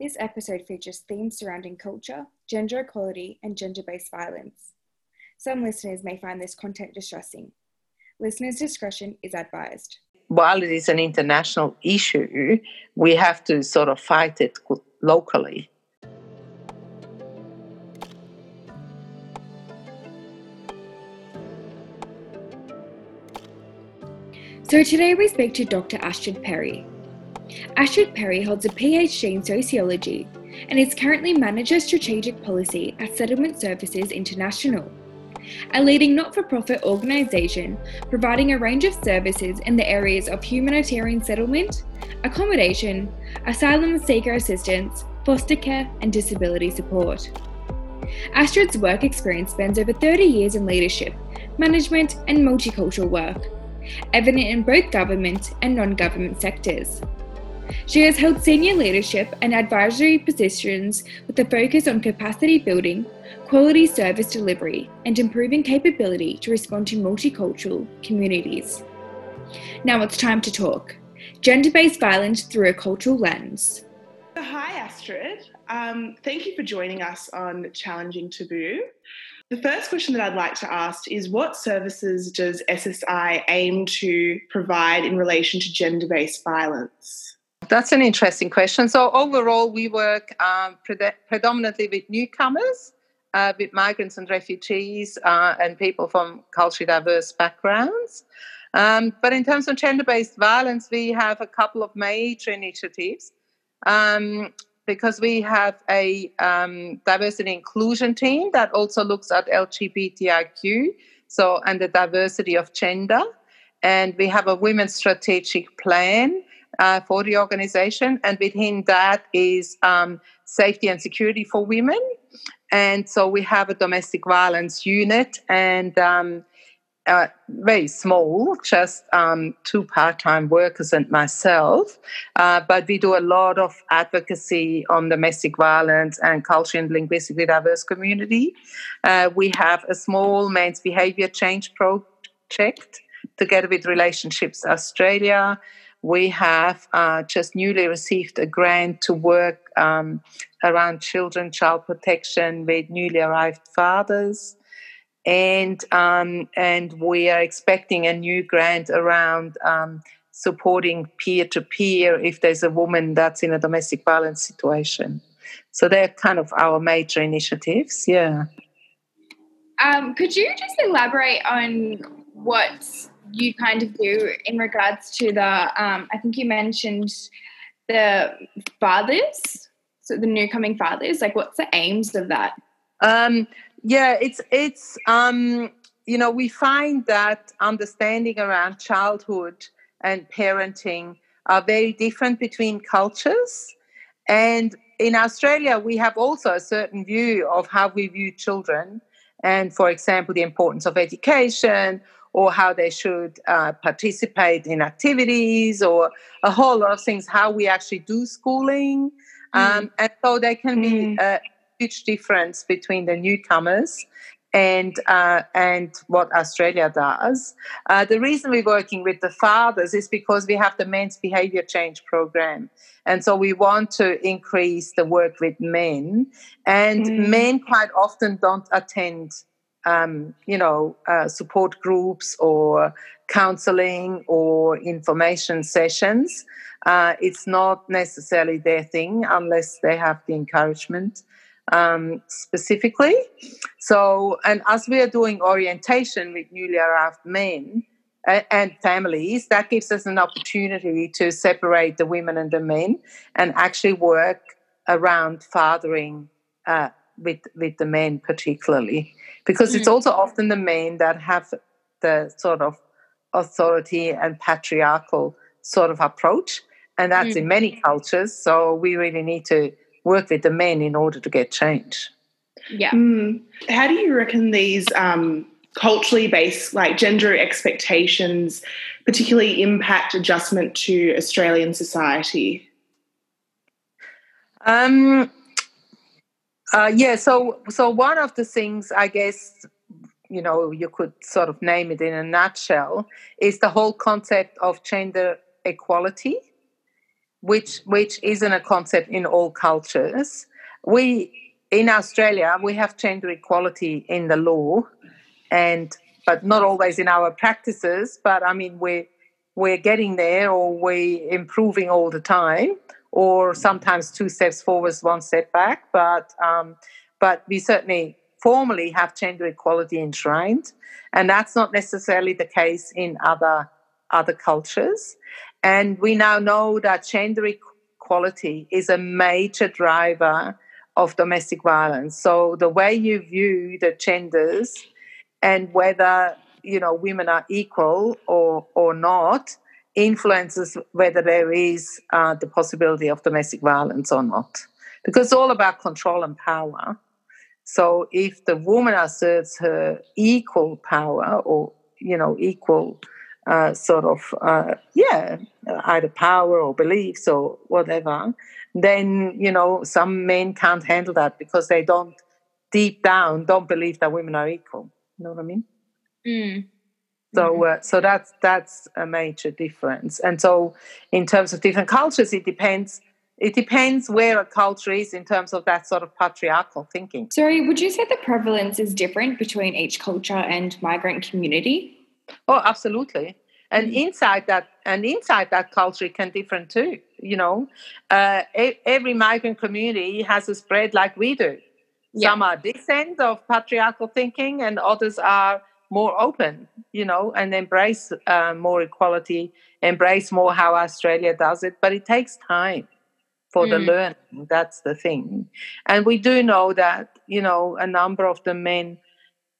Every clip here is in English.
This episode features themes surrounding culture, gender equality, and gender based violence. Some listeners may find this content distressing. Listeners' discretion is advised. While it is an international issue, we have to sort of fight it locally. So today we speak to Dr. Astrid Perry. Astrid Perry holds a PhD in sociology and is currently Manager Strategic Policy at Settlement Services International, a leading not for profit organisation providing a range of services in the areas of humanitarian settlement, accommodation, asylum seeker assistance, foster care, and disability support. Astrid's work experience spans over 30 years in leadership, management, and multicultural work evident in both government and non government sectors. She has held senior leadership and advisory positions with a focus on capacity building, quality service delivery, and improving capability to respond to multicultural communities. Now it's time to talk gender based violence through a cultural lens. Hi, Astrid. Um, thank you for joining us on Challenging Taboo. The first question that I'd like to ask is what services does SSI aim to provide in relation to gender based violence? That's an interesting question. So, overall, we work um, pre- predominantly with newcomers, uh, with migrants and refugees, uh, and people from culturally diverse backgrounds. Um, but in terms of gender based violence, we have a couple of major initiatives. Um, because we have a um, diversity inclusion team that also looks at LGBTIQ, so and the diversity of gender, and we have a women's strategic plan uh, for the organization, and within that is um, safety and security for women, and so we have a domestic violence unit and um, uh, very small, just um, two part time workers and myself. Uh, but we do a lot of advocacy on domestic violence and culturally and linguistically diverse community. Uh, we have a small men's behavior change project together with Relationships Australia. We have uh, just newly received a grant to work um, around children, child protection with newly arrived fathers and um, and we are expecting a new grant around um, supporting peer to peer if there's a woman that's in a domestic violence situation. So they're kind of our major initiatives. Yeah. Um, could you just elaborate on what you kind of do in regards to the? Um, I think you mentioned the fathers, so the new coming fathers. Like, what's the aims of that? Um, yeah, it's it's um, you know we find that understanding around childhood and parenting are very different between cultures, and in Australia we have also a certain view of how we view children, and for example the importance of education or how they should uh, participate in activities or a whole lot of things how we actually do schooling mm. um, and so there can mm. be a huge difference between the newcomers and uh, and what Australia does. Uh, the reason we're working with the fathers is because we have the men's behavior change program, and so we want to increase the work with men. And mm. men quite often don't attend, um, you know, uh, support groups or counselling or information sessions. Uh, it's not necessarily their thing unless they have the encouragement um, specifically. So, and as we are doing orientation with newly arrived men uh, and families, that gives us an opportunity to separate the women and the men and actually work around fathering uh, with with the men particularly, because mm. it's also often the men that have the sort of authority and patriarchal sort of approach, and that's mm. in many cultures. So we really need to work with the men in order to get change. Yeah. Mm. How do you reckon these um, culturally based, like gender expectations, particularly impact adjustment to Australian society? Um, uh, yeah. So, so one of the things I guess you know you could sort of name it in a nutshell is the whole concept of gender equality which which isn't a concept in all cultures. We in Australia we have gender equality in the law, and but not always in our practices. But I mean we're we're getting there, or we're improving all the time, or sometimes two steps forward, one step back. But um, but we certainly formally have gender equality enshrined, and that's not necessarily the case in other other cultures. And we now know that gender equality is a major driver of domestic violence. So the way you view the genders and whether you know women are equal or or not influences whether there is uh, the possibility of domestic violence or not. Because it's all about control and power. So if the woman asserts her equal power or you know equal uh, sort of uh, yeah either power or beliefs or whatever then you know some men can't handle that because they don't deep down don't believe that women are equal. You know what i mean? Mm. So mm-hmm. uh, so that's that's a major difference and so in terms of different cultures it depends it depends where a culture is in terms of that sort of patriarchal thinking sorry would you say the prevalence is different between each culture and migrant community Oh, absolutely. And mm-hmm. inside that, and inside that culture, it can differ too. You know, uh, every migrant community has a spread like we do. Yeah. Some are end of patriarchal thinking, and others are more open. You know, and embrace uh, more equality, embrace more how Australia does it. But it takes time for mm. the learning. That's the thing. And we do know that you know a number of the men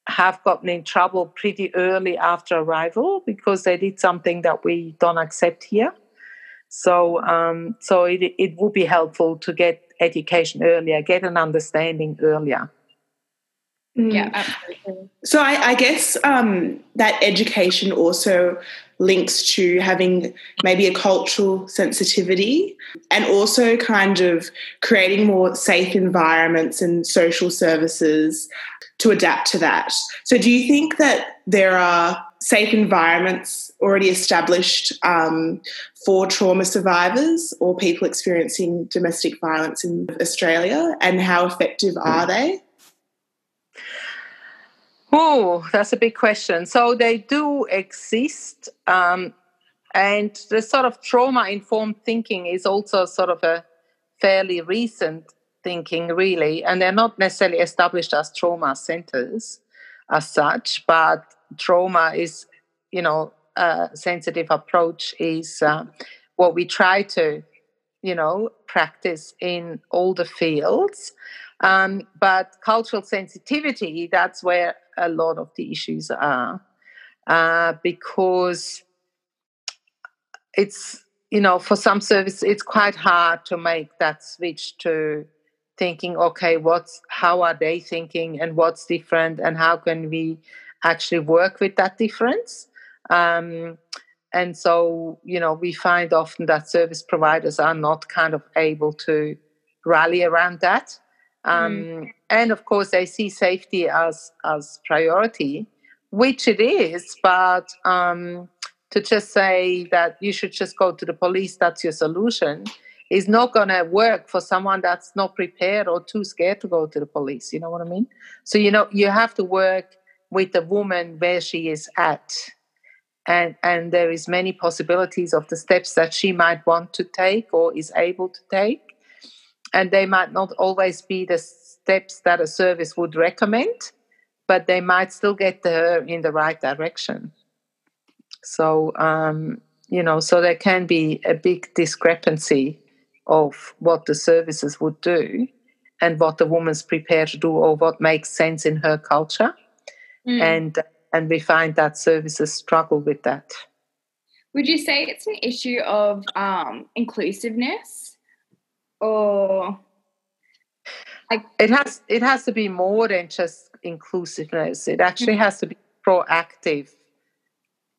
have gotten in trouble pretty early after arrival because they did something that we don't accept here. So, um, so it, it would be helpful to get education earlier, get an understanding earlier. Mm. Yeah, absolutely. So I, I guess um, that education also links to having maybe a cultural sensitivity and also kind of creating more safe environments and social services to adapt to that. So, do you think that there are safe environments already established um, for trauma survivors or people experiencing domestic violence in Australia, and how effective are they? Oh, that's a big question. So they do exist, um, and the sort of trauma informed thinking is also sort of a fairly recent thinking, really, and they're not necessarily established as trauma centers as such, but trauma is, you know, a sensitive approach is uh, what we try to, you know, practice in all the fields. Um, but cultural sensitivity, that's where a lot of the issues are, uh, because it's, you know, for some service, it's quite hard to make that switch to thinking okay what's how are they thinking and what's different and how can we actually work with that difference? Um, and so you know we find often that service providers are not kind of able to rally around that um, mm. and of course they see safety as as priority which it is but um, to just say that you should just go to the police that's your solution is not going to work for someone that's not prepared or too scared to go to the police. You know what I mean? So, you know, you have to work with the woman where she is at. And, and there is many possibilities of the steps that she might want to take or is able to take and they might not always be the steps that a service would recommend but they might still get her in the right direction so um, you know so there can be a big discrepancy of what the services would do and what the woman's prepared to do or what makes sense in her culture. Mm. And and we find that services struggle with that. Would you say it's an issue of um, inclusiveness or like it has it has to be more than just inclusiveness. It actually mm-hmm. has to be proactive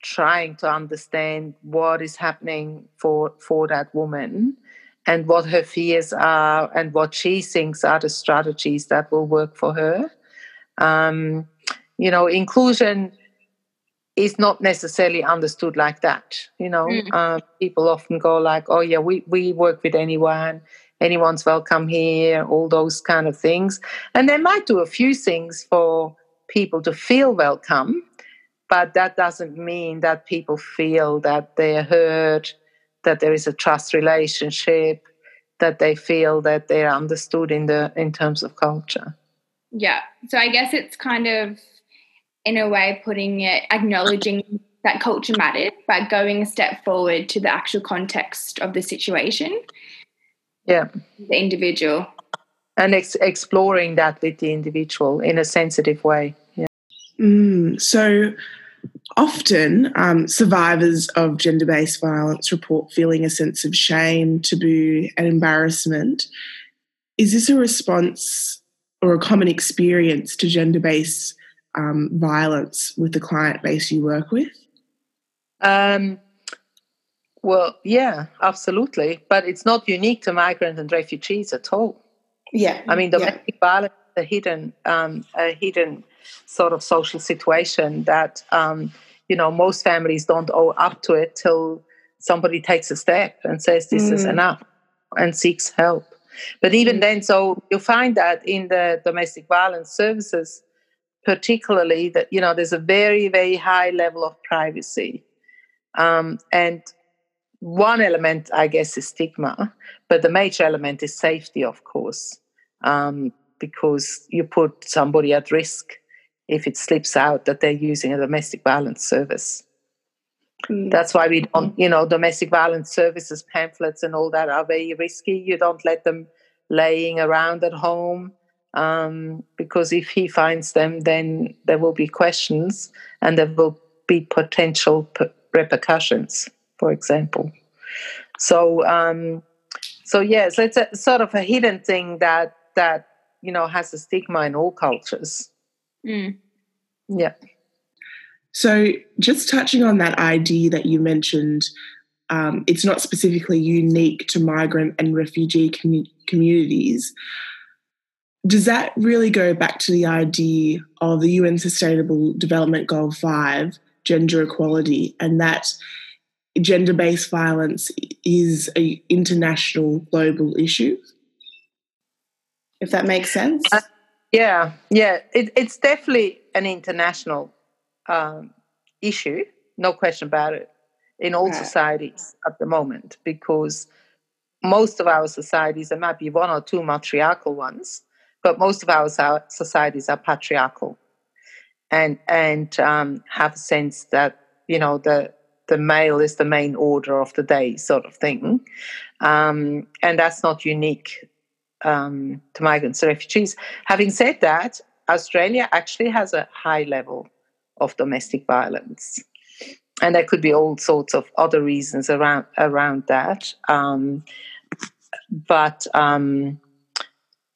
trying to understand what is happening for for that woman and what her fears are and what she thinks are the strategies that will work for her. Um, you know, inclusion is not necessarily understood like that. You know, mm. uh, people often go like, "Oh yeah, we we work with anyone, anyone's welcome here," all those kind of things, and they might do a few things for people to feel welcome, but that doesn't mean that people feel that they're heard, that there is a trust relationship, that they feel that they're understood in the in terms of culture. Yeah. So I guess it's kind of in a way putting it acknowledging that culture matters but going a step forward to the actual context of the situation yeah. The individual. And ex- exploring that with the individual in a sensitive way yeah. Mm, so often um, survivors of gender-based violence report feeling a sense of shame taboo and embarrassment. Is this a response or a common experience to gender-based um, violence with the client base you work with? Um, well, yeah, absolutely. But it's not unique to migrant and refugees at all. Yeah. I mean, domestic yeah. violence is a hidden, um, a hidden sort of social situation that, um, you know, most families don't owe up to it till somebody takes a step and says this mm. is enough and seeks help. But even mm. then, so you find that in the domestic violence services, particularly that you know there's a very very high level of privacy um, and one element i guess is stigma but the major element is safety of course um, because you put somebody at risk if it slips out that they're using a domestic violence service. Mm. that's why we don't you know domestic violence services pamphlets and all that are very risky. You don't let them laying around at home um, because if he finds them, then there will be questions and there will be potential p- repercussions, for example. So, um, so yes, it's a sort of a hidden thing that that you know has a stigma in all cultures. Mm. Yeah. So, just touching on that idea that you mentioned, um, it's not specifically unique to migrant and refugee com- communities does that really go back to the idea of the UN Sustainable Development Goal 5, gender equality, and that gender based violence is an international global issue? If that makes sense? Uh, yeah, yeah, it, it's definitely an international um, issue, no question about it, in all right. societies at the moment, because most of our societies, there might be one or two matriarchal ones, but most of our societies are patriarchal and and um, have a sense that you know the the male is the main order of the day sort of thing um, and that's not unique um, to migrants and refugees having said that australia actually has a high level of domestic violence and there could be all sorts of other reasons around around that um, but um,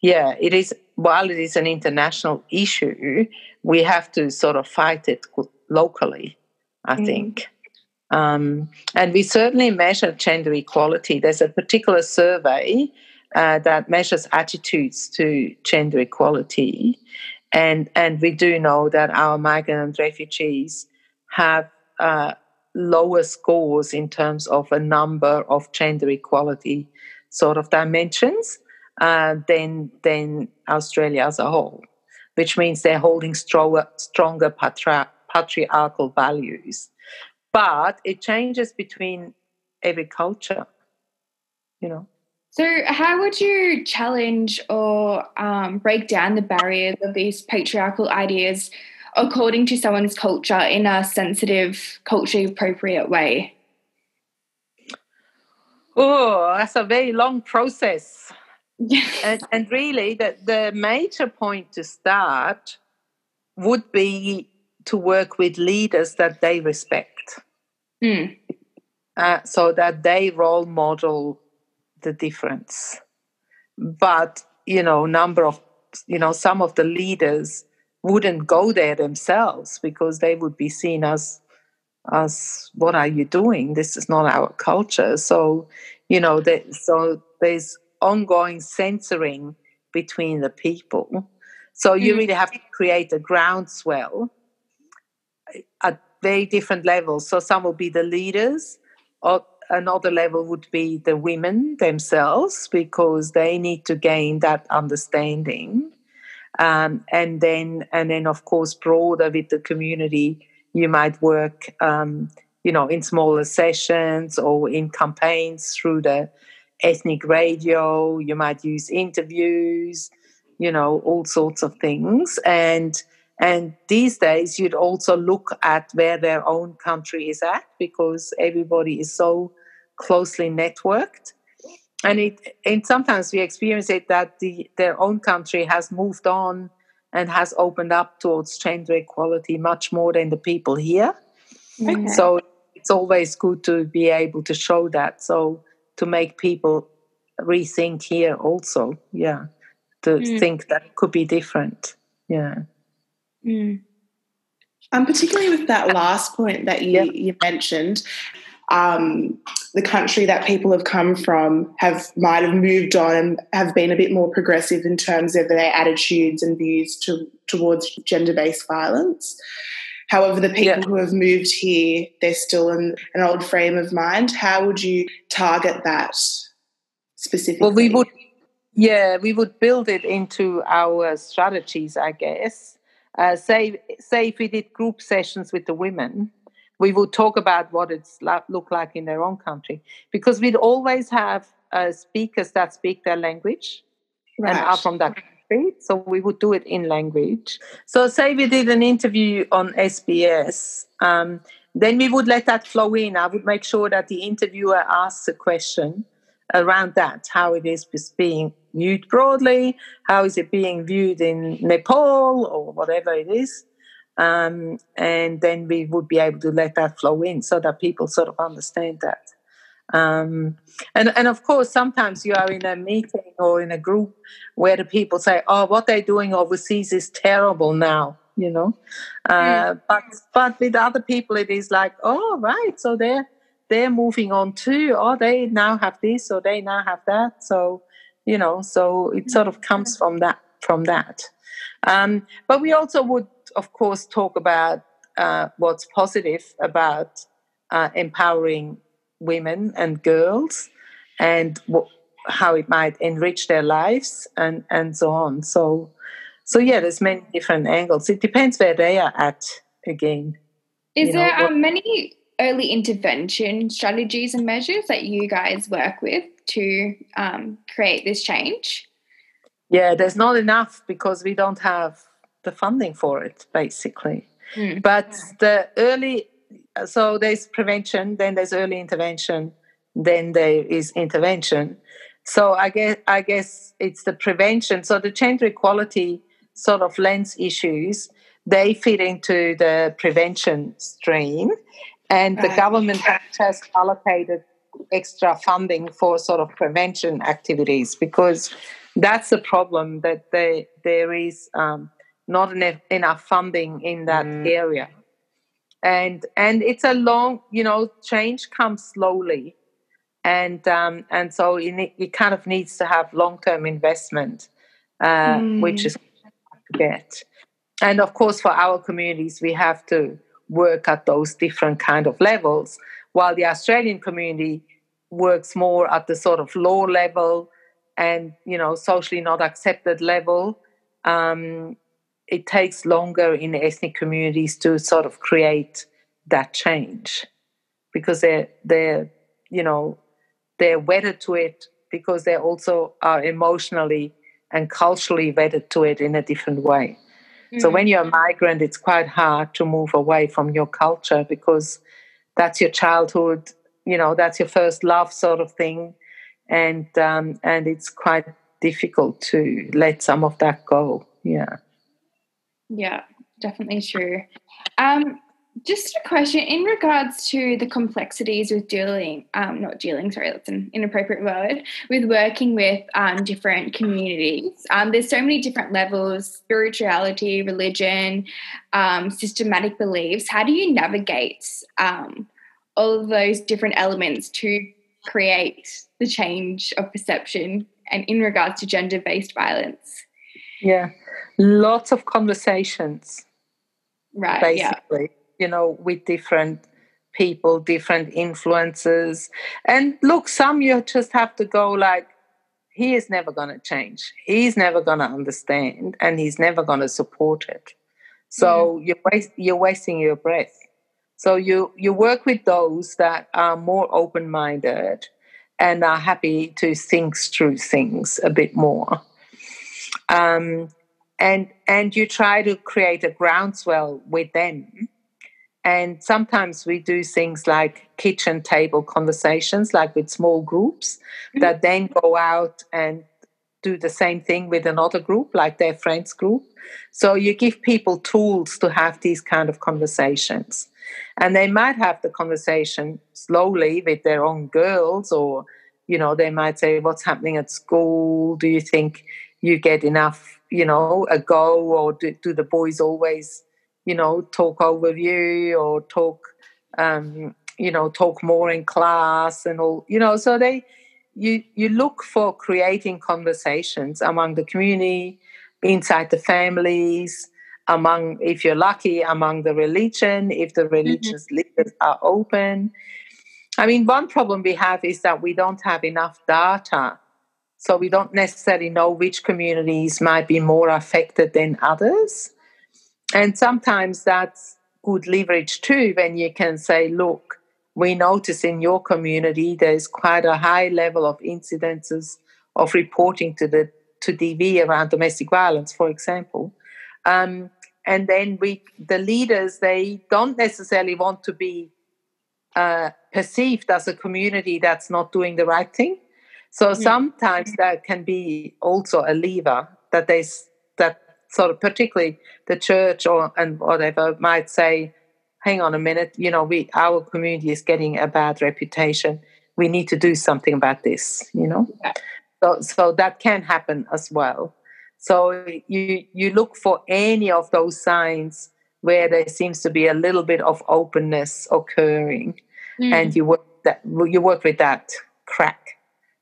yeah, it is. While it is an international issue, we have to sort of fight it locally. I mm. think. Um, and we certainly measure gender equality. There's a particular survey uh, that measures attitudes to gender equality, and and we do know that our migrant refugees have uh, lower scores in terms of a number of gender equality sort of dimensions uh, than than Australia as a whole, which means they're holding stronger stronger patri- patriarchal values. But it changes between every culture, you know. So, how would you challenge or um, break down the barriers of these patriarchal ideas according to someone's culture in a sensitive, culturally appropriate way? Oh, that's a very long process and, and really, the, the major point to start would be to work with leaders that they respect. Mm. Uh, so that they role model the difference. But, you know, number of, you know, some of the leaders wouldn't go there themselves because they would be seen as as what are you doing this is not our culture so you know they, so there's ongoing censoring between the people. So you mm. really have to create a groundswell at very different levels. So some will be the leaders, or another level would be the women themselves because they need to gain that understanding. Um, and then, and then, of course, broader with the community, you might work, um, you know, in smaller sessions or in campaigns through the ethnic radio. You might use interviews, you know, all sorts of things. And and these days, you'd also look at where their own country is at because everybody is so closely networked. And it, and sometimes we experience it that the, their own country has moved on and has opened up towards gender equality much more than the people here. Okay. So it's always good to be able to show that. So to make people rethink here also, yeah, to mm. think that it could be different, yeah. Mm. Um, particularly with that last point that you, you mentioned, um, the country that people have come from have might have moved on and have been a bit more progressive in terms of their attitudes and views to, towards gender-based violence. However, the people who have moved here, they're still in an old frame of mind. How would you target that specifically? Well, we would, yeah, we would build it into our strategies, I guess. Uh, say, say if we did group sessions with the women, we would talk about what it's look like in their own country because we'd always have uh, speakers that speak their language right. and are from that country. So we would do it in language. So say we did an interview on SBS, um, then we would let that flow in. I would make sure that the interviewer asks a question around that, how it is being viewed broadly, how is it being viewed in Nepal or whatever it is. Um, and then we would be able to let that flow in so that people sort of understand that. Um, and, and of course, sometimes you are in a meeting or in a group where the people say, oh, what they're doing overseas is terrible now, you know. Uh, mm. But but with other people, it is like, oh, right, so they're they're moving on too. Oh, they now have this or they now have that. So, you know, so it sort of comes from that from that. Um, but we also would of course, talk about uh, what's positive about uh, empowering women and girls and w- how it might enrich their lives and, and so on. So, so yeah, there's many different angles. It depends where they are at again. Is there know, um, many early intervention strategies and measures that you guys work with to um, create this change? Yeah, there's not enough because we don't have the funding for it, basically. Mm. But the early, so there's prevention, then there's early intervention, then there is intervention. So I guess I guess it's the prevention. So the gender equality sort of lens issues they fit into the prevention stream, and the government has allocated extra funding for sort of prevention activities because that's the problem that they, there is um, not enough, enough funding in that mm. area and and it's a long you know change comes slowly and um, and so it, it kind of needs to have long term investment uh, mm. which is to get and of course for our communities we have to work at those different kind of levels while the australian community works more at the sort of law level and you know socially not accepted level um, it takes longer in ethnic communities to sort of create that change because they're they're you know they're wedded to it because they also are emotionally and culturally wedded to it in a different way. So when you're a migrant, it's quite hard to move away from your culture because that's your childhood, you know, that's your first love sort of thing, and um, and it's quite difficult to let some of that go. Yeah. Yeah, definitely true. Um, just a question in regards to the complexities with dealing, um, not dealing, sorry, that's an inappropriate word, with working with um, different communities. Um, there's so many different levels spirituality, religion, um, systematic beliefs. How do you navigate um, all of those different elements to create the change of perception and in regards to gender based violence? Yeah, lots of conversations. Right. Basically. You know, with different people, different influences. And look, some you just have to go like, he is never going to change. He's never going to understand, and he's never going to support it. So mm. you're waste, you're wasting your breath. So you you work with those that are more open minded and are happy to think through things a bit more. Um, and and you try to create a groundswell with them and sometimes we do things like kitchen table conversations, like with small groups mm-hmm. that then go out and do the same thing with another group, like their friends group. So you give people tools to have these kind of conversations. And they might have the conversation slowly with their own girls, or, you know, they might say, What's happening at school? Do you think you get enough, you know, a go, or do, do the boys always you know, talk over you or talk, um, you know, talk more in class and all, you know, so they, you, you look for creating conversations among the community, inside the families, among, if you're lucky, among the religion, if the mm-hmm. religious mm-hmm. leaders are open. I mean, one problem we have is that we don't have enough data. So we don't necessarily know which communities might be more affected than others. And sometimes that's good leverage too when you can say, look, we notice in your community there's quite a high level of incidences of reporting to the to DV around domestic violence, for example. Um, and then we, the leaders, they don't necessarily want to be uh, perceived as a community that's not doing the right thing. So mm-hmm. sometimes that can be also a lever that they that sort of particularly the church or and whatever might say, hang on a minute, you know, we our community is getting a bad reputation. We need to do something about this, you know. Yeah. So so that can happen as well. So you you look for any of those signs where there seems to be a little bit of openness occurring, mm. and you work that you work with that crack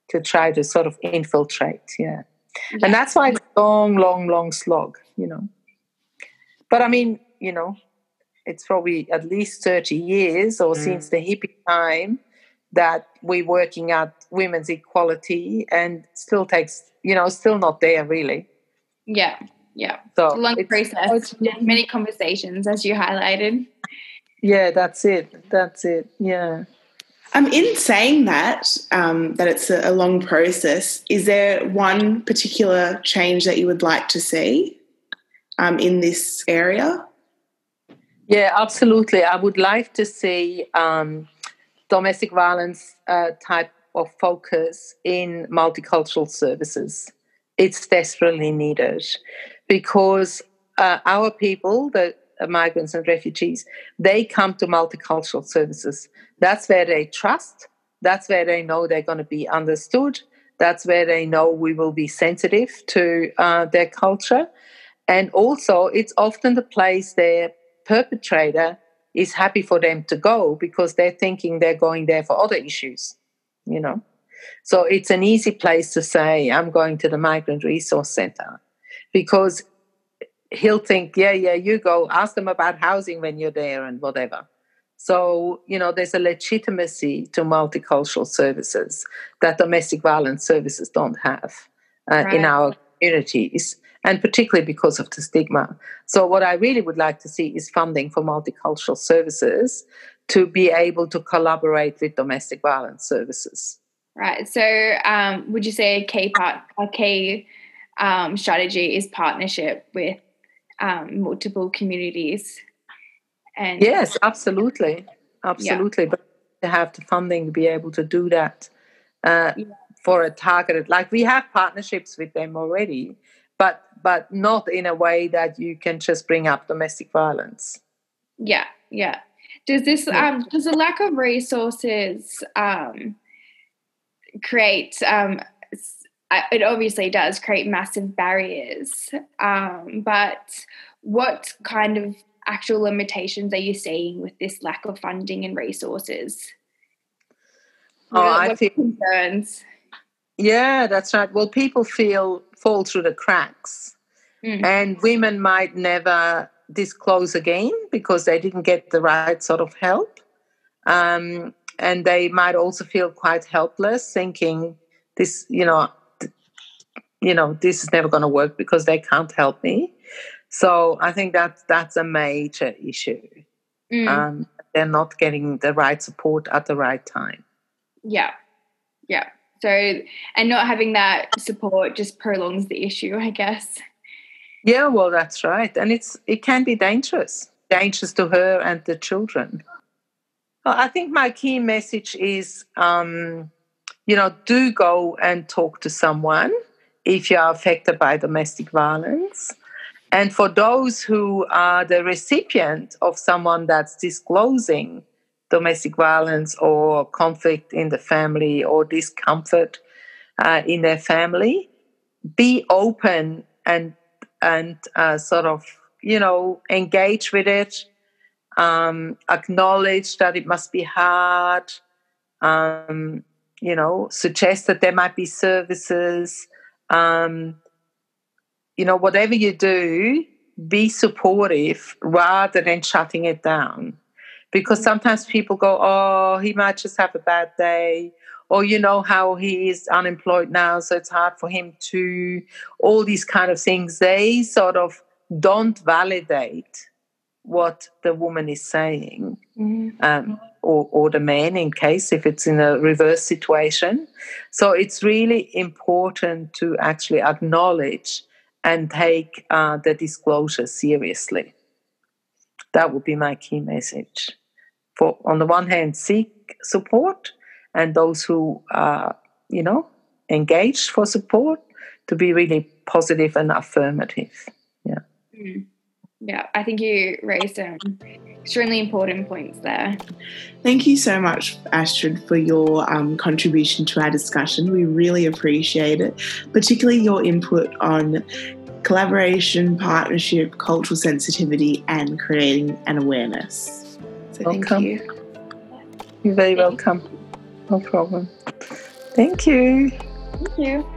to try to sort of infiltrate. Yeah. yeah. And that's why it's a long, long, long slog you know. But I mean, you know, it's probably at least 30 years or mm. since the hippie time that we're working at women's equality and still takes, you know, still not there really. Yeah, yeah. So it's a long process, many conversations as you highlighted. Yeah, that's it. That's it. Yeah. Um, in saying that, um, that it's a, a long process, is there one particular change that you would like to see? Um, in this area? Yeah, absolutely. I would like to see um, domestic violence uh, type of focus in multicultural services. It's desperately needed because uh, our people, the uh, migrants and refugees, they come to multicultural services. That's where they trust. That's where they know they're going to be understood. That's where they know we will be sensitive to uh, their culture. And also, it's often the place their perpetrator is happy for them to go because they're thinking they're going there for other issues, you know. So it's an easy place to say, I'm going to the Migrant Resource Center because he'll think, yeah, yeah, you go, ask them about housing when you're there and whatever. So, you know, there's a legitimacy to multicultural services that domestic violence services don't have uh, right. in our communities and particularly because of the stigma. So, what I really would like to see is funding for multicultural services to be able to collaborate with domestic violence services. Right. So, um, would you say a key part, a key um, strategy is partnership with um, multiple communities? And yes, absolutely, absolutely. Yeah. But to have the funding to be able to do that uh, yeah. for a targeted, like we have partnerships with them already but but not in a way that you can just bring up domestic violence. Yeah, yeah. Does this um, does a lack of resources um, create? Um, it obviously does create massive barriers, um, but what kind of actual limitations are you seeing with this lack of funding and resources? Oh, what, I think concerns. Yeah, that's right. Well, people feel fall through the cracks. Mm. And women might never disclose again because they didn't get the right sort of help. Um, and they might also feel quite helpless, thinking this, you know, you know, this is never going to work because they can't help me. So I think that that's a major issue. Mm. Um, they're not getting the right support at the right time. Yeah, yeah. So and not having that support just prolongs the issue, I guess. Yeah, well, that's right, and it's it can be dangerous, dangerous to her and the children. Well, I think my key message is, um, you know, do go and talk to someone if you are affected by domestic violence. And for those who are the recipient of someone that's disclosing domestic violence or conflict in the family or discomfort uh, in their family, be open and and uh, sort of you know engage with it, um, acknowledge that it must be hard. Um, you know, suggest that there might be services um, you know, whatever you do, be supportive rather than shutting it down. Because sometimes people go, oh, he might just have a bad day. Or you know how he is unemployed now, so it's hard for him to, all these kind of things. They sort of don't validate what the woman is saying. Mm-hmm. Um, or, or the man in case if it's in a reverse situation. So it's really important to actually acknowledge and take uh, the disclosure seriously. That would be my key message. For on the one hand, seek support, and those who are, you know, engaged for support to be really positive and affirmative. Yeah. Mm. Yeah, I think you raised some extremely important points there. Thank you so much, Astrid, for your um, contribution to our discussion. We really appreciate it, particularly your input on collaboration, partnership, cultural sensitivity, and creating an awareness. So welcome. thank you. You're very welcome. No problem. Thank you. Thank you.